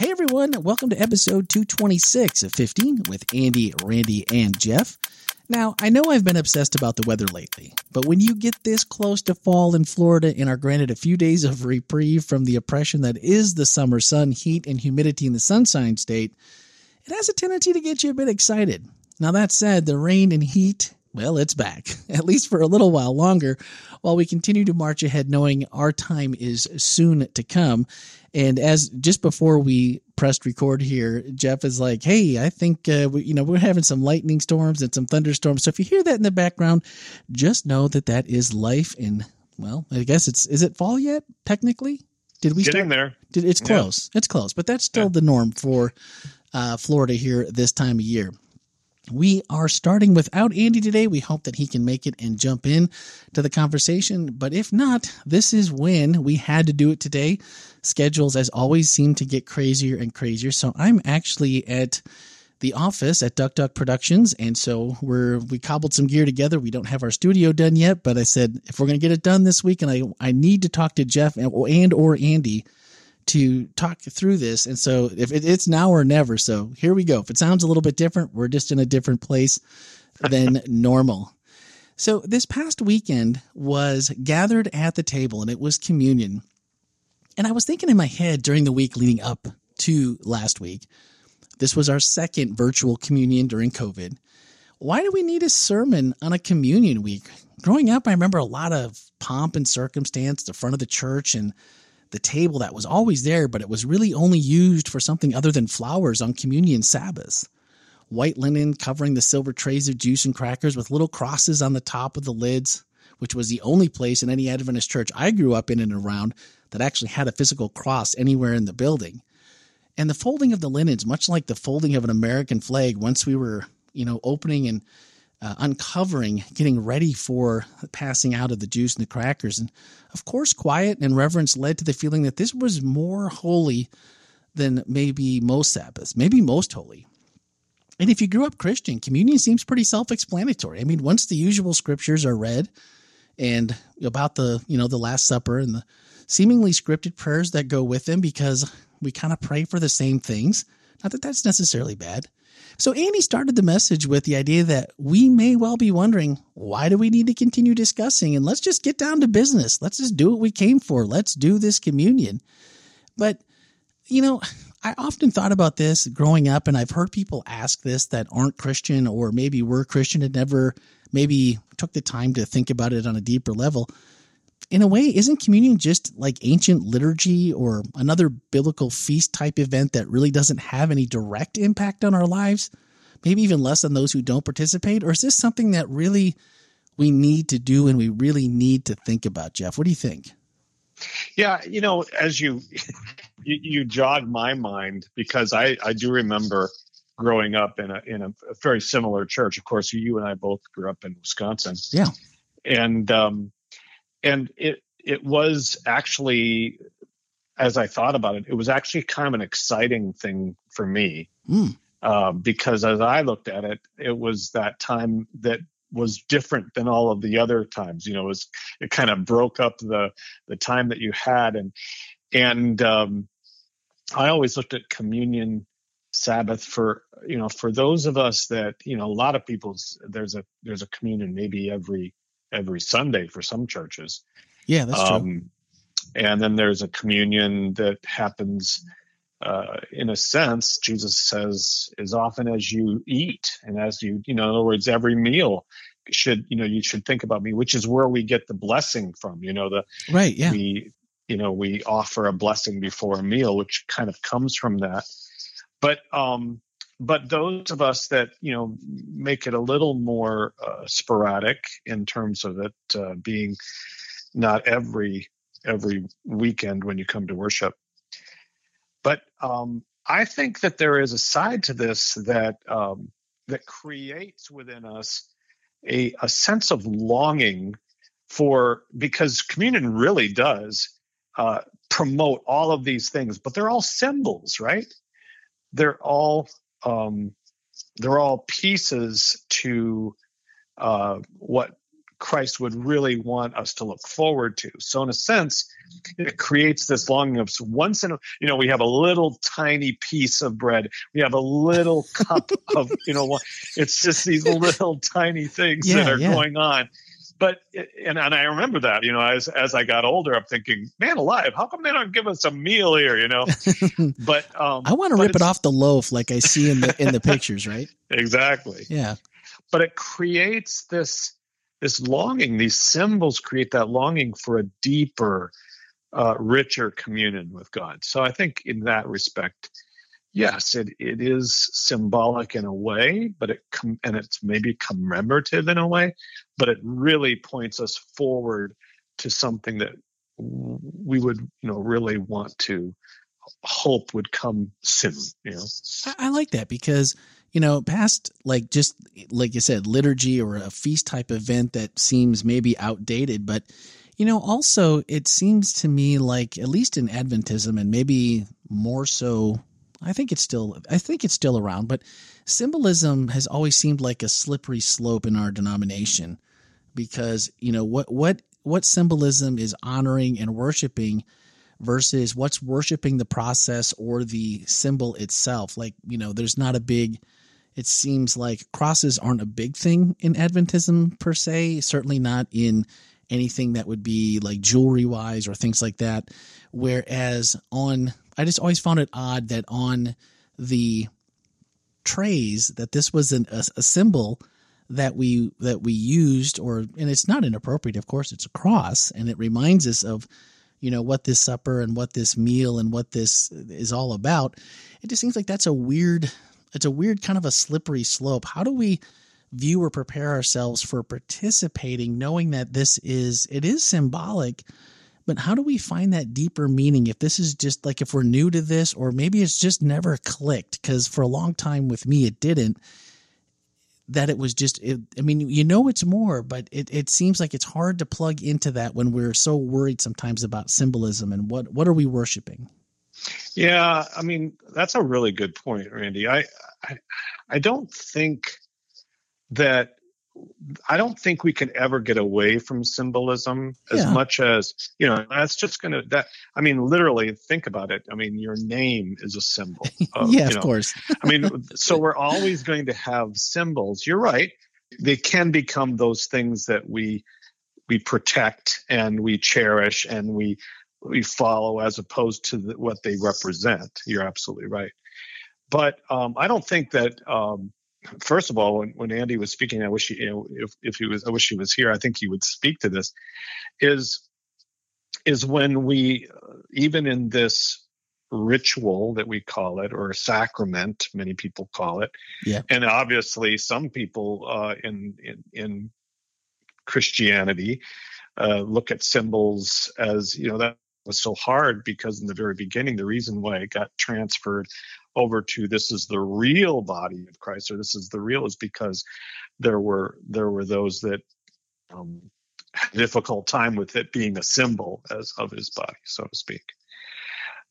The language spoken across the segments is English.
Hey everyone, welcome to episode 226 of 15 with Andy, Randy, and Jeff. Now, I know I've been obsessed about the weather lately, but when you get this close to fall in Florida and are granted a few days of reprieve from the oppression that is the summer sun, heat, and humidity in the sunshine state, it has a tendency to get you a bit excited. Now, that said, the rain and heat well, it's back, at least for a little while longer, while we continue to march ahead, knowing our time is soon to come. And as just before we pressed record here, Jeff is like, "Hey, I think uh, we, you know we're having some lightning storms and some thunderstorms. So if you hear that in the background, just know that that is life. In well, I guess it's is it fall yet? Technically, did we getting start? there? Did, it's close. Yeah. It's close, but that's still yeah. the norm for uh, Florida here this time of year. We are starting without Andy today. We hope that he can make it and jump in to the conversation. But if not, this is when we had to do it today. Schedules, as always, seem to get crazier and crazier. So I'm actually at the office at Duck Duck Productions, and so we're we cobbled some gear together. We don't have our studio done yet, but I said if we're going to get it done this week, and I I need to talk to Jeff and, and or Andy to talk through this. And so if it, it's now or never. So here we go. If it sounds a little bit different, we're just in a different place than normal. So this past weekend was gathered at the table and it was communion. And I was thinking in my head during the week leading up to last week, this was our second virtual communion during COVID. Why do we need a sermon on a communion week? Growing up, I remember a lot of pomp and circumstance, the front of the church, and the table that was always there, but it was really only used for something other than flowers on communion Sabbaths. White linen covering the silver trays of juice and crackers with little crosses on the top of the lids, which was the only place in any Adventist church I grew up in and around that actually had a physical cross anywhere in the building. And the folding of the linens, much like the folding of an American flag, once we were, you know, opening and uh, uncovering, getting ready for passing out of the juice and the crackers. And of course, quiet and reverence led to the feeling that this was more holy than maybe most Sabbaths, maybe most holy. And if you grew up Christian, communion seems pretty self explanatory. I mean, once the usual scriptures are read and about the, you know, the Last Supper and the seemingly scripted prayers that go with them because we kind of pray for the same things. Not that that's necessarily bad. So Andy started the message with the idea that we may well be wondering, why do we need to continue discussing? And let's just get down to business. Let's just do what we came for. Let's do this communion. But, you know, I often thought about this growing up, and I've heard people ask this that aren't Christian or maybe were Christian and never maybe took the time to think about it on a deeper level in a way, isn't communion just like ancient liturgy or another biblical feast type event that really doesn't have any direct impact on our lives? Maybe even less on those who don't participate? Or is this something that really we need to do and we really need to think about, Jeff? What do you think? Yeah, you know, as you you, you jog my mind because I I do remember growing up in a in a, a very similar church. Of course, you and I both grew up in Wisconsin. Yeah, and um, and it it was actually as I thought about it, it was actually kind of an exciting thing for me mm. uh, because as I looked at it, it was that time that was different than all of the other times. You know, it was it kind of broke up the the time that you had, and and um, I always looked at communion Sabbath for you know for those of us that you know a lot of people's there's a there's a communion maybe every every Sunday for some churches. Yeah, that's um, true. And then there's a communion that happens, uh, in a sense, Jesus says, as often as you eat and as you, you know, in other words, every meal should, you know, you should think about me, which is where we get the blessing from, you know, the, right. Yeah. We, you know, we offer a blessing before a meal, which kind of comes from that. But, um, but those of us that you know make it a little more uh, sporadic in terms of it uh, being not every every weekend when you come to worship. But um, i think that there is a side to this that um, that creates within us a, a sense of longing for because communion really does uh, promote all of these things but they're all symbols right? They're all um, they're all pieces to uh, what Christ would really want us to look forward to. So in a sense, it creates this longing of once in a, you know, we have a little tiny piece of bread. We have a little cup of, you know, it's just these little tiny things yeah, that are yeah. going on. But and, and I remember that, you know, as as I got older, I'm thinking, man alive, how come they don't give us a meal here, you know? but um I want to rip it off the loaf like I see in the in the pictures, right? Exactly. Yeah. But it creates this this longing, these symbols create that longing for a deeper, uh, richer communion with God. So I think in that respect, yes, it, it is symbolic in a way, but it com- and it's maybe commemorative in a way, but it really points us forward to something that we would, you know, really want to hope would come soon. You know, I, I like that because you know, past like just like you said, liturgy or a feast type event that seems maybe outdated, but you know, also it seems to me like at least in Adventism and maybe more so, I think it's still I think it's still around, but symbolism has always seemed like a slippery slope in our denomination because, you know, what what what symbolism is honoring and worshiping versus what's worshiping the process or the symbol itself. Like, you know, there's not a big it seems like crosses aren't a big thing in Adventism per se, certainly not in anything that would be like jewelry wise or things like that. Whereas on, I just always found it odd that on the trays that this was an, a, a symbol that we that we used or and it's not inappropriate of course it's a cross and it reminds us of you know what this supper and what this meal and what this is all about it just seems like that's a weird it's a weird kind of a slippery slope. How do we view or prepare ourselves for participating knowing that this is it is symbolic but how do we find that deeper meaning if this is just like if we're new to this or maybe it's just never clicked? Because for a long time with me it didn't. That it was just it, i mean you know it's more but it, it seems like it's hard to plug into that when we're so worried sometimes about symbolism and what what are we worshiping? Yeah, I mean that's a really good point, Randy. I, I, I don't think that I don't think we can ever get away from symbolism as yeah. much as you know. That's just gonna that. I mean, literally, think about it. I mean, your name is a symbol. Of, yeah, of know, course. I mean, so we're always going to have symbols. You're right. They can become those things that we we protect and we cherish and we we follow as opposed to the, what they represent. You're absolutely right. But um, I don't think that. Um, first of all, when, when Andy was speaking, I wish he, you know, if, if he was, I wish he was here. I think he would speak to this. Is is when we, uh, even in this ritual that we call it, or sacrament, many people call it, yeah, and obviously some people uh, in, in in Christianity uh, look at symbols as you know that was so hard because in the very beginning, the reason why it got transferred over to this is the real body of Christ, or this is the real, is because there were there were those that um, had a difficult time with it being a symbol as of his body, so to speak.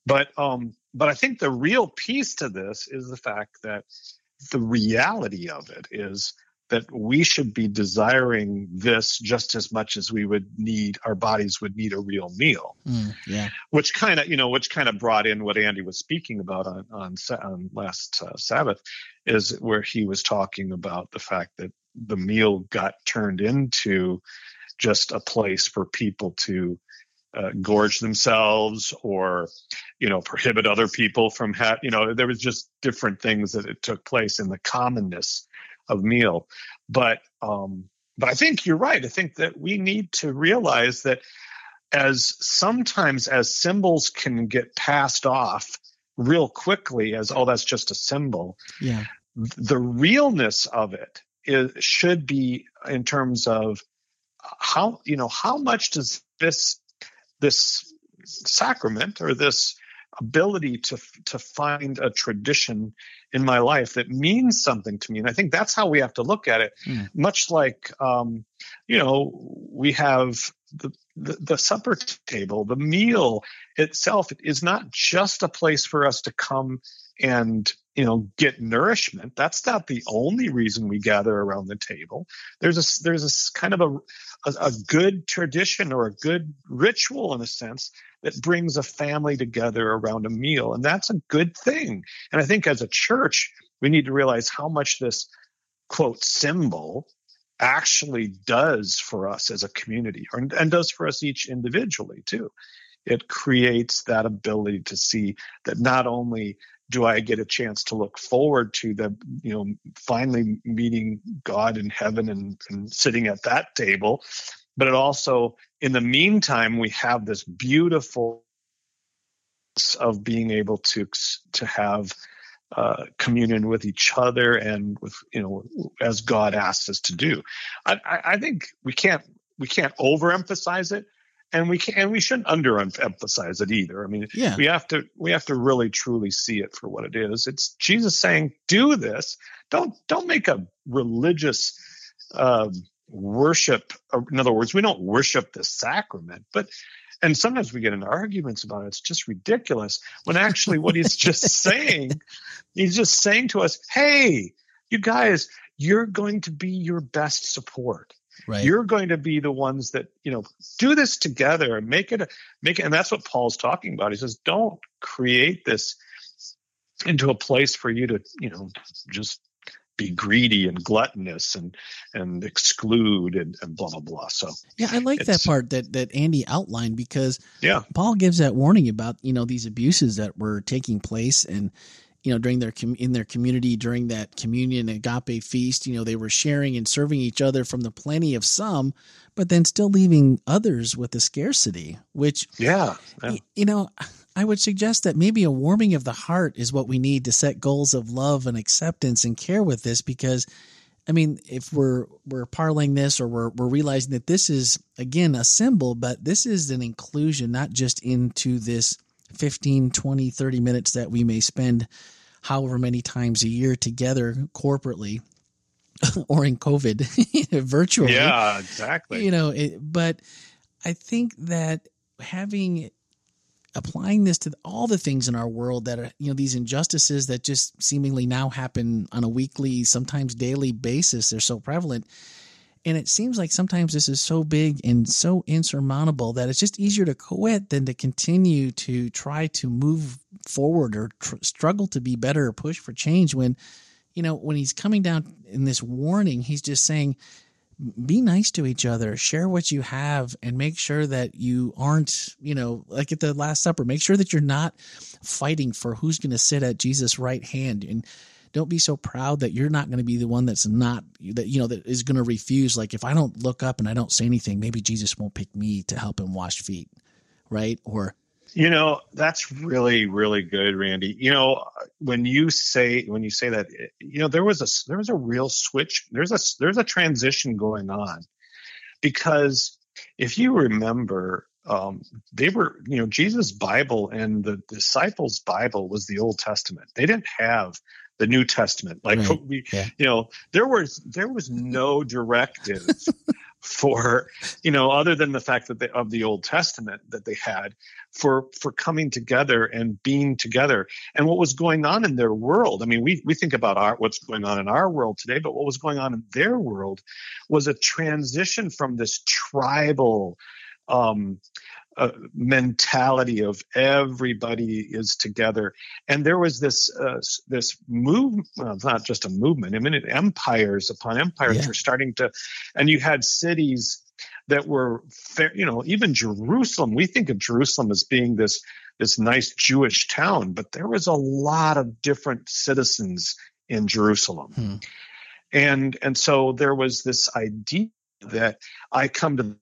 But um, but I think the real piece to this is the fact that the reality of it is that we should be desiring this just as much as we would need our bodies would need a real meal. Mm, yeah. Which kind of you know which kind of brought in what Andy was speaking about on on, on last uh, Sabbath is where he was talking about the fact that the meal got turned into just a place for people to uh, gorge themselves or you know prohibit other people from ha- you know there was just different things that it took place in the commonness of meal. But um, but I think you're right. I think that we need to realize that as sometimes as symbols can get passed off real quickly as oh that's just a symbol. Yeah. The realness of it is should be in terms of how you know how much does this this sacrament or this ability to to find a tradition in my life that means something to me. And i think that's how we have to look at it. Mm. much like um, you know we have the, the, the supper table the meal itself is not just a place for us to come and you know get nourishment. That's not the only reason we gather around the table. There's a there's a kind of a a, a good tradition or a good ritual in a sense that brings a family together around a meal and that's a good thing. And i think as a church we need to realize how much this quote symbol actually does for us as a community and does for us each individually too. It creates that ability to see that not only do I get a chance to look forward to the, you know, finally meeting God in heaven and, and sitting at that table, but it also, in the meantime, we have this beautiful of being able to to have uh, communion with each other and with you know as God asks us to do. I, I think we can't we can't overemphasize it, and we can and we shouldn't underemphasize it either. I mean, yeah. we have to we have to really truly see it for what it is. It's Jesus saying, "Do this." Don't don't make a religious uh, worship. In other words, we don't worship the sacrament, but and sometimes we get into arguments about it. It's just ridiculous. When actually, what he's just saying, he's just saying to us, "Hey, you guys, you're going to be your best support." Right. You're going to be the ones that, you know, do this together and make it, a, make it. And that's what Paul's talking about. He says, don't create this into a place for you to, you know, just be greedy and gluttonous and and exclude and, and blah blah blah. So yeah, I like that part that that Andy outlined because yeah, Paul gives that warning about you know these abuses that were taking place and you know during their in their community during that communion agape feast you know they were sharing and serving each other from the plenty of some but then still leaving others with the scarcity which yeah, yeah. you know i would suggest that maybe a warming of the heart is what we need to set goals of love and acceptance and care with this because I mean, if we're we're parlaying this or we're we're realizing that this is again a symbol, but this is an inclusion not just into this 15, 20, 30 minutes that we may spend however many times a year together corporately or in COVID virtually. Yeah, exactly. You know, it, but I think that having applying this to all the things in our world that are you know these injustices that just seemingly now happen on a weekly sometimes daily basis they're so prevalent. And it seems like sometimes this is so big and so insurmountable that it's just easier to quit than to continue to try to move forward or tr- struggle to be better or push for change when, you know, when he's coming down in this warning, he's just saying, be nice to each other, share what you have, and make sure that you aren't, you know, like at the Last Supper, make sure that you're not fighting for who's going to sit at Jesus' right hand. And don't be so proud that you're not going to be the one that's not that you know that is going to refuse like if i don't look up and i don't say anything maybe jesus won't pick me to help him wash feet right or you know that's really really good randy you know when you say when you say that you know there was a there was a real switch there's a there's a transition going on because if you remember um, they were, you know, Jesus' Bible and the disciples' Bible was the Old Testament. They didn't have the New Testament. Like right. we, yeah. you know, there was there was no directive for you know other than the fact that they of the Old Testament that they had for for coming together and being together and what was going on in their world. I mean, we we think about our what's going on in our world today, but what was going on in their world was a transition from this tribal um, uh, mentality of everybody is together. And there was this uh, this movement. Well, not just a movement. I mean, empires upon empires yeah. were starting to, and you had cities that were, fair, you know, even Jerusalem. We think of Jerusalem as being this this nice Jewish town, but there was a lot of different citizens in Jerusalem. Hmm. And and so there was this idea that I come to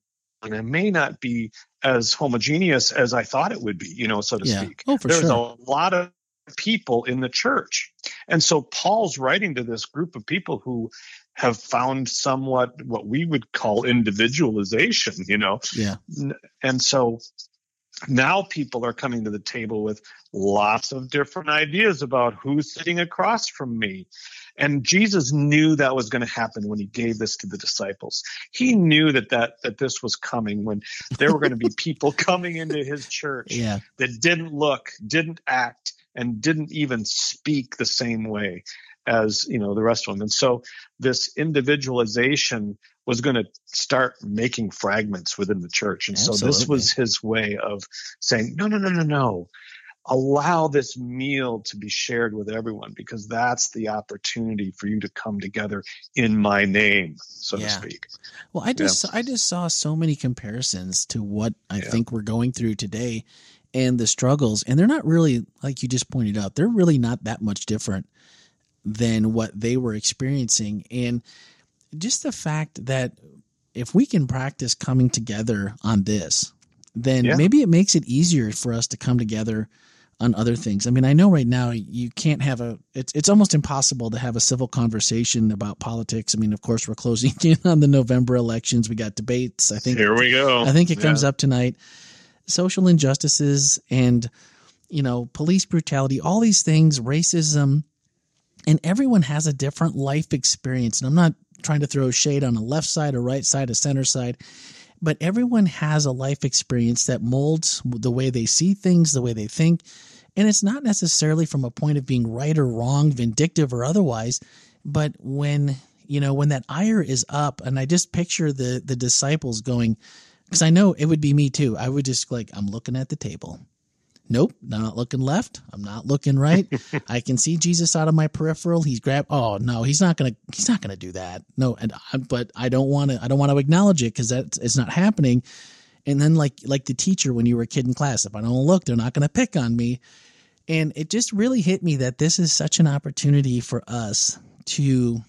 and it may not be as homogeneous as I thought it would be, you know, so to yeah. speak. Oh, There's sure. a lot of people in the church. And so Paul's writing to this group of people who have found somewhat what we would call individualization, you know. Yeah. And so now people are coming to the table with lots of different ideas about who's sitting across from me and Jesus knew that was going to happen when he gave this to the disciples. He knew that that, that this was coming when there were going to be people coming into his church yeah. that didn't look, didn't act, and didn't even speak the same way as you know the rest of them and so this individualization was going to start making fragments within the church and Absolutely. so this was his way of saying no no no no no allow this meal to be shared with everyone because that's the opportunity for you to come together in my name so yeah. to speak well i just yeah. i just saw so many comparisons to what i yeah. think we're going through today and the struggles and they're not really like you just pointed out they're really not that much different than what they were experiencing and just the fact that if we can practice coming together on this then maybe it makes it easier for us to come together on other things. I mean, I know right now you can't have a it's it's almost impossible to have a civil conversation about politics. I mean, of course, we're closing in on the November elections. We got debates. I think Here we go. I think it comes yeah. up tonight. Social injustices and you know, police brutality, all these things, racism, and everyone has a different life experience. And I'm not trying to throw shade on a left side, a right side, a center side but everyone has a life experience that molds the way they see things, the way they think. And it's not necessarily from a point of being right or wrong, vindictive or otherwise, but when you know when that ire is up and i just picture the the disciples going because i know it would be me too. I would just like i'm looking at the table Nope, not looking left. I'm not looking right. I can see Jesus out of my peripheral. He's grabbed. Oh no, he's not gonna. He's not gonna do that. No, and I, but I don't want to. I don't want to acknowledge it because that's it's not happening. And then like like the teacher when you were a kid in class, if I don't look, they're not gonna pick on me. And it just really hit me that this is such an opportunity for us to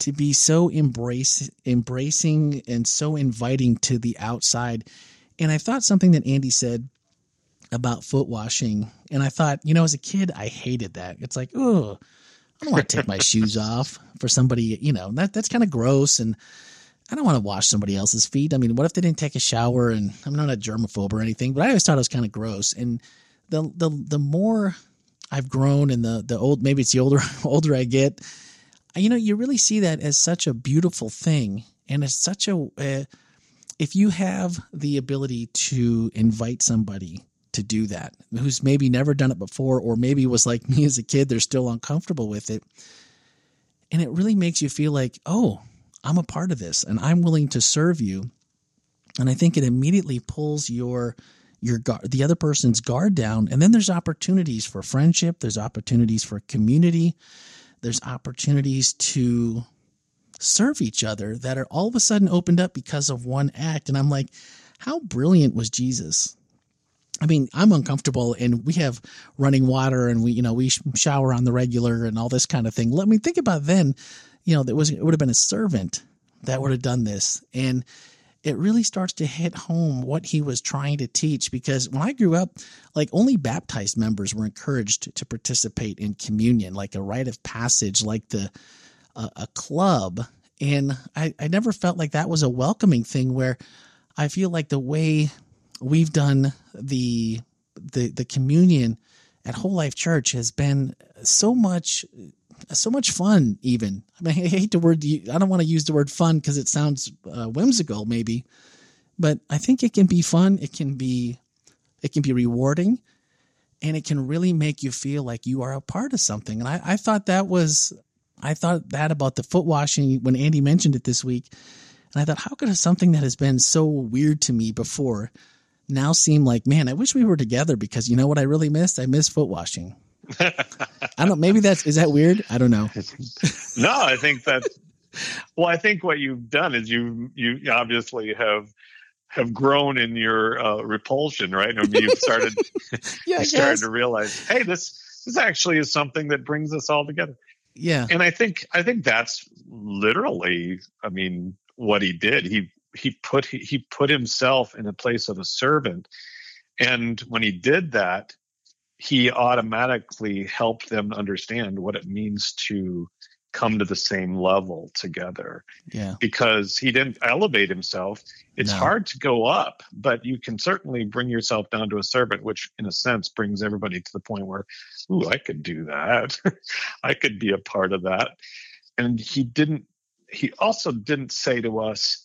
to be so embrace embracing and so inviting to the outside. And I thought something that Andy said about foot washing. And I thought, you know, as a kid, I hated that. It's like, oh, I don't want to take my shoes off for somebody, you know, that that's kind of gross. And I don't want to wash somebody else's feet. I mean, what if they didn't take a shower? And I'm not a germaphobe or anything, but I always thought it was kind of gross. And the the the more I've grown and the the old maybe it's the older older I get, you know, you really see that as such a beautiful thing, and it's such a uh, if you have the ability to invite somebody to do that, who's maybe never done it before, or maybe was like me as a kid, they're still uncomfortable with it. And it really makes you feel like, oh, I'm a part of this and I'm willing to serve you. And I think it immediately pulls your your guard, the other person's guard down. And then there's opportunities for friendship, there's opportunities for community, there's opportunities to serve each other that are all of a sudden opened up because of one act. And I'm like, how brilliant was Jesus? I mean, I'm uncomfortable and we have running water and we, you know, we shower on the regular and all this kind of thing. Let me think about then, you know, that was, it would have been a servant that would have done this. And it really starts to hit home what he was trying to teach because when I grew up, like only baptized members were encouraged to participate in communion, like a rite of passage, like the, uh, a club. And I, I never felt like that was a welcoming thing where I feel like the way we've done the the the communion at Whole Life Church has been so much so much fun even. I mean i hate the word i don't want to use the word fun because it sounds uh, whimsical maybe but i think it can be fun it can be it can be rewarding and it can really make you feel like you are a part of something. And i, I thought that was i thought that about the foot washing when andy mentioned it this week and i thought how could something that has been so weird to me before now seem like, man, I wish we were together because you know what I really missed? I miss foot washing. I don't. Maybe that's is that weird? I don't know. no, I think that. Well, I think what you've done is you you obviously have have grown in your uh, repulsion, right? I mean, you've started yeah, you started to realize, hey, this this actually is something that brings us all together. Yeah, and I think I think that's literally, I mean, what he did. He he put he put himself in the place of a servant and when he did that he automatically helped them understand what it means to come to the same level together. Yeah. Because he didn't elevate himself. It's no. hard to go up, but you can certainly bring yourself down to a servant, which in a sense brings everybody to the point where, ooh, I could do that. I could be a part of that. And he didn't, he also didn't say to us,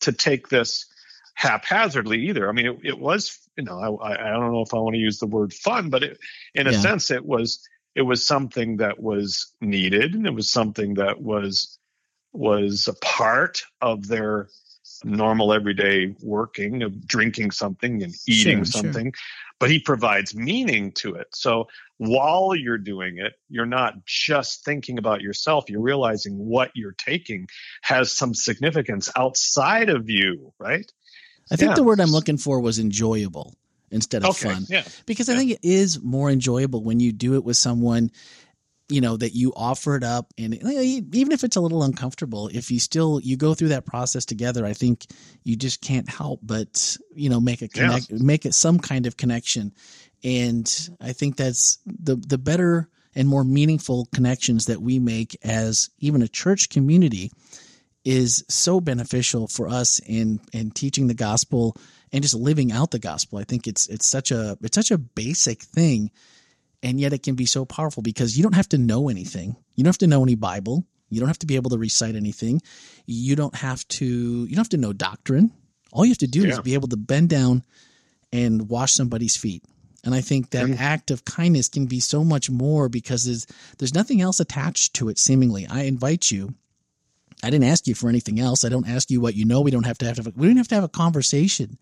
to take this haphazardly either. I mean, it, it was, you know, I, I don't know if I want to use the word fun, but it, in a yeah. sense, it was it was something that was needed, and it was something that was was a part of their normal everyday working of drinking something and eating sure, something sure. but he provides meaning to it so while you're doing it you're not just thinking about yourself you're realizing what you're taking has some significance outside of you right i think yeah. the word i'm looking for was enjoyable instead of okay, fun yeah. because yeah. i think it is more enjoyable when you do it with someone you know that you offer it up and even if it's a little uncomfortable if you still you go through that process together i think you just can't help but you know make a connect make it some kind of connection. And i think that's the the better and more meaningful connections that we make as even a church community is so beneficial for us in in teaching the gospel and just living out the gospel. I think it's it's such a it's such a basic thing and yet it can be so powerful because you don't have to know anything. You don't have to know any Bible. You don't have to be able to recite anything. You don't have to you don't have to know doctrine. All you have to do yeah. is be able to bend down and wash somebody's feet. And I think that mm-hmm. act of kindness can be so much more because there's there's nothing else attached to it seemingly. I invite you. I didn't ask you for anything else. I don't ask you what you know. We don't have to have to we don't have to have a conversation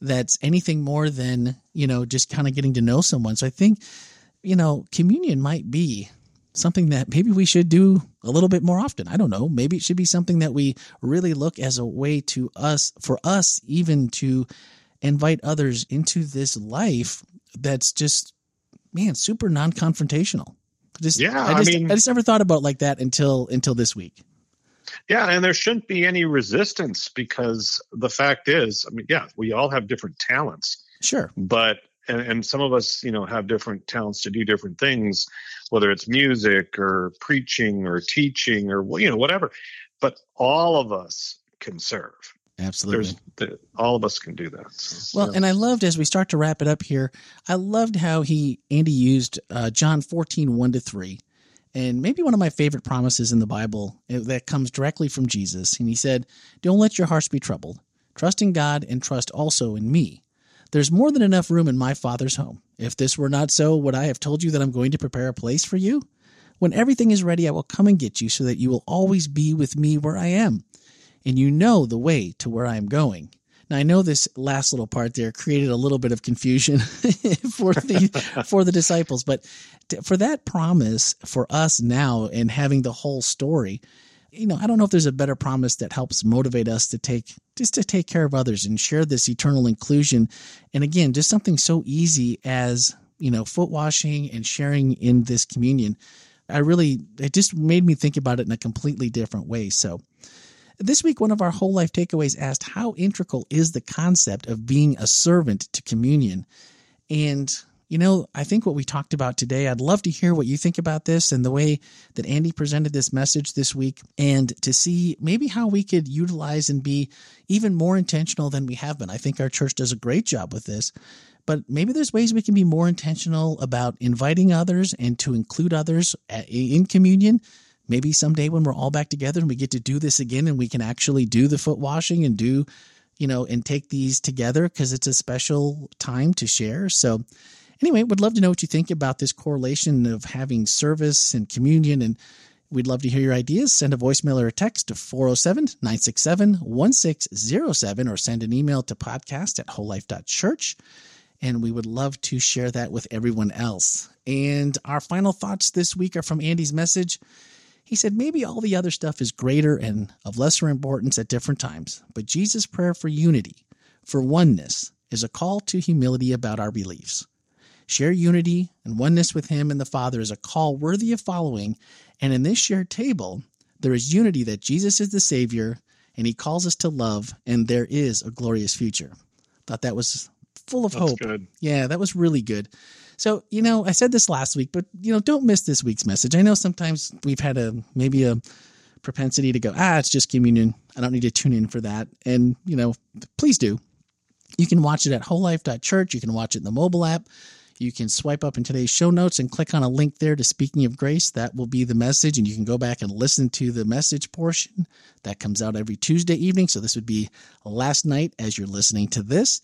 that's anything more than, you know, just kind of getting to know someone. So I think you know, communion might be something that maybe we should do a little bit more often. I don't know. Maybe it should be something that we really look as a way to us, for us, even to invite others into this life that's just, man, super non confrontational. Just, yeah, I just, I, mean, I just never thought about like that until until this week. Yeah, and there shouldn't be any resistance because the fact is, I mean, yeah, we all have different talents. Sure. But and, and some of us you know have different talents to do different things whether it's music or preaching or teaching or you know whatever. But all of us can serve. Absolutely. The, all of us can do that. So, well yeah. and i loved as we start to wrap it up here i loved how he andy used uh, john 14 1 to 3 and maybe one of my favorite promises in the bible eh, that comes directly from jesus. And he said don't let your hearts be troubled. Trust in god and trust also in me there's more than enough room in my Father's home. If this were not so, would I have told you that I'm going to prepare a place for you? When everything is ready, I will come and get you so that you will always be with me where I am. And you know the way to where I am going. Now I know this last little part there created a little bit of confusion for the for the disciples, but for that promise for us now and having the whole story, you know, I don't know if there's a better promise that helps motivate us to take just to take care of others and share this eternal inclusion. And again, just something so easy as, you know, foot washing and sharing in this communion. I really it just made me think about it in a completely different way. So this week, one of our whole life takeaways asked, How integral is the concept of being a servant to communion? And you know, I think what we talked about today, I'd love to hear what you think about this and the way that Andy presented this message this week, and to see maybe how we could utilize and be even more intentional than we have been. I think our church does a great job with this, but maybe there's ways we can be more intentional about inviting others and to include others in communion. Maybe someday when we're all back together and we get to do this again and we can actually do the foot washing and do, you know, and take these together because it's a special time to share. So, Anyway, would love to know what you think about this correlation of having service and communion. And we'd love to hear your ideas. Send a voicemail or a text to 407 967 1607 or send an email to podcast at wholelife.church. And we would love to share that with everyone else. And our final thoughts this week are from Andy's message. He said, maybe all the other stuff is greater and of lesser importance at different times, but Jesus' prayer for unity, for oneness, is a call to humility about our beliefs. Share unity and oneness with Him and the Father is a call worthy of following. And in this shared table, there is unity that Jesus is the Savior and He calls us to love, and there is a glorious future. Thought that was full of That's hope. Good. Yeah, that was really good. So, you know, I said this last week, but, you know, don't miss this week's message. I know sometimes we've had a maybe a propensity to go, ah, it's just communion. I don't need to tune in for that. And, you know, please do. You can watch it at wholelife.church. You can watch it in the mobile app. You can swipe up in today's show notes and click on a link there to Speaking of Grace. That will be the message, and you can go back and listen to the message portion that comes out every Tuesday evening. So this would be last night as you're listening to this.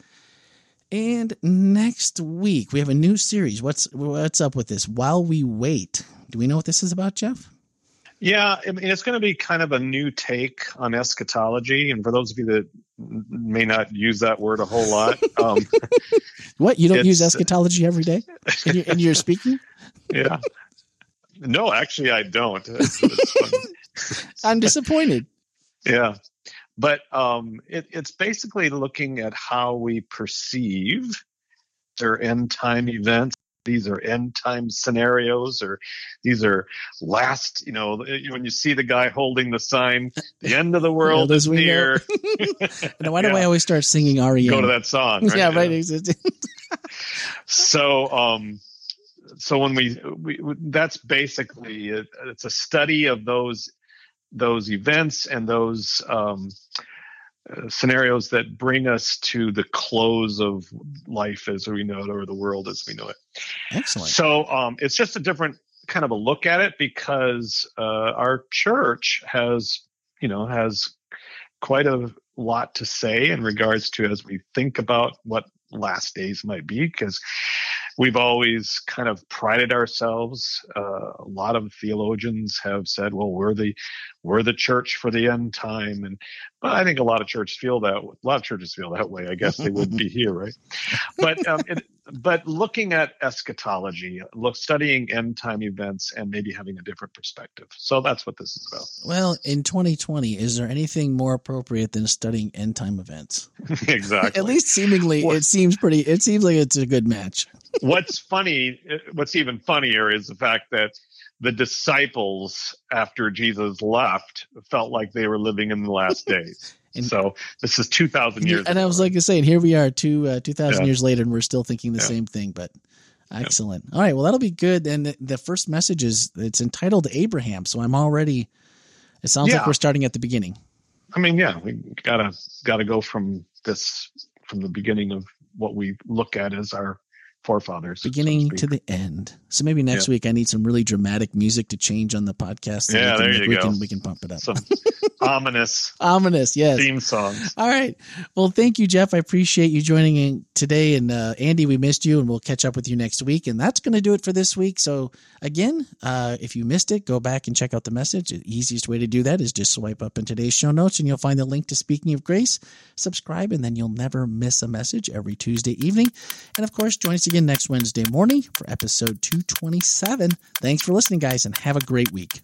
And next week we have a new series. What's what's up with this? While we wait, do we know what this is about, Jeff? Yeah, I mean, it's going to be kind of a new take on eschatology. And for those of you that may not use that word a whole lot, um, what you don't use eschatology every day in your, in your speaking? Yeah, no, actually, I don't. It's, it's I'm disappointed. Yeah, but um, it, it's basically looking at how we perceive their end time events these are end time scenarios or these are last you know when you see the guy holding the sign the end of the world is near and why do yeah. i always start singing REM? go to that song right? yeah right so um so when we, we that's basically it, it's a study of those those events and those um uh, scenarios that bring us to the close of life as we know it or the world as we know it. Excellent. So um, it's just a different kind of a look at it because uh, our church has, you know, has quite a lot to say in regards to as we think about what last days might be because we've always kind of prided ourselves. Uh, a lot of theologians have said, "Well, we're the we're the church for the end time," and but I think a lot of churches feel that a lot of churches feel that way. I guess they wouldn't be here, right? But um, it, but looking at eschatology, look studying end time events, and maybe having a different perspective. So that's what this is about. Well, in 2020, is there anything more appropriate than studying end time events? exactly. At least seemingly, it seems pretty. It seems like it's a good match what's funny, what's even funnier is the fact that the disciples, after Jesus left, felt like they were living in the last days. And, so this is 2000 years. And ago. I was like I say, and here we are two, uh, 2000 yeah. years later, and we're still thinking the yeah. same thing, but excellent. Yeah. All right. Well, that'll be good. And the, the, first message is it's entitled Abraham. So I'm already, it sounds like we're starting at the beginning. I mean, yeah, we gotta, gotta go from this, from the beginning of what we look at as our forefathers. Beginning so to, to, the end. So maybe next yeah. week I need some really dramatic music to change on the podcast. So yeah, can, there you we go. Can, we can pump it up. Some ominous. Ominous, yes. Theme songs. All right. Well, thank you, Jeff. I appreciate you joining in today. And uh, Andy, we missed you, and we'll catch up with you next week. And that's going to do it for this week. So again, uh, if you missed it, go back and check out the message. The easiest way to do that is just swipe up in today's show notes, and you'll find the link to Speaking of Grace. Subscribe, and then you'll never miss a message every Tuesday evening. And of course, join us again next Wednesday morning for episode 227. Thanks for listening, guys, and have a great week.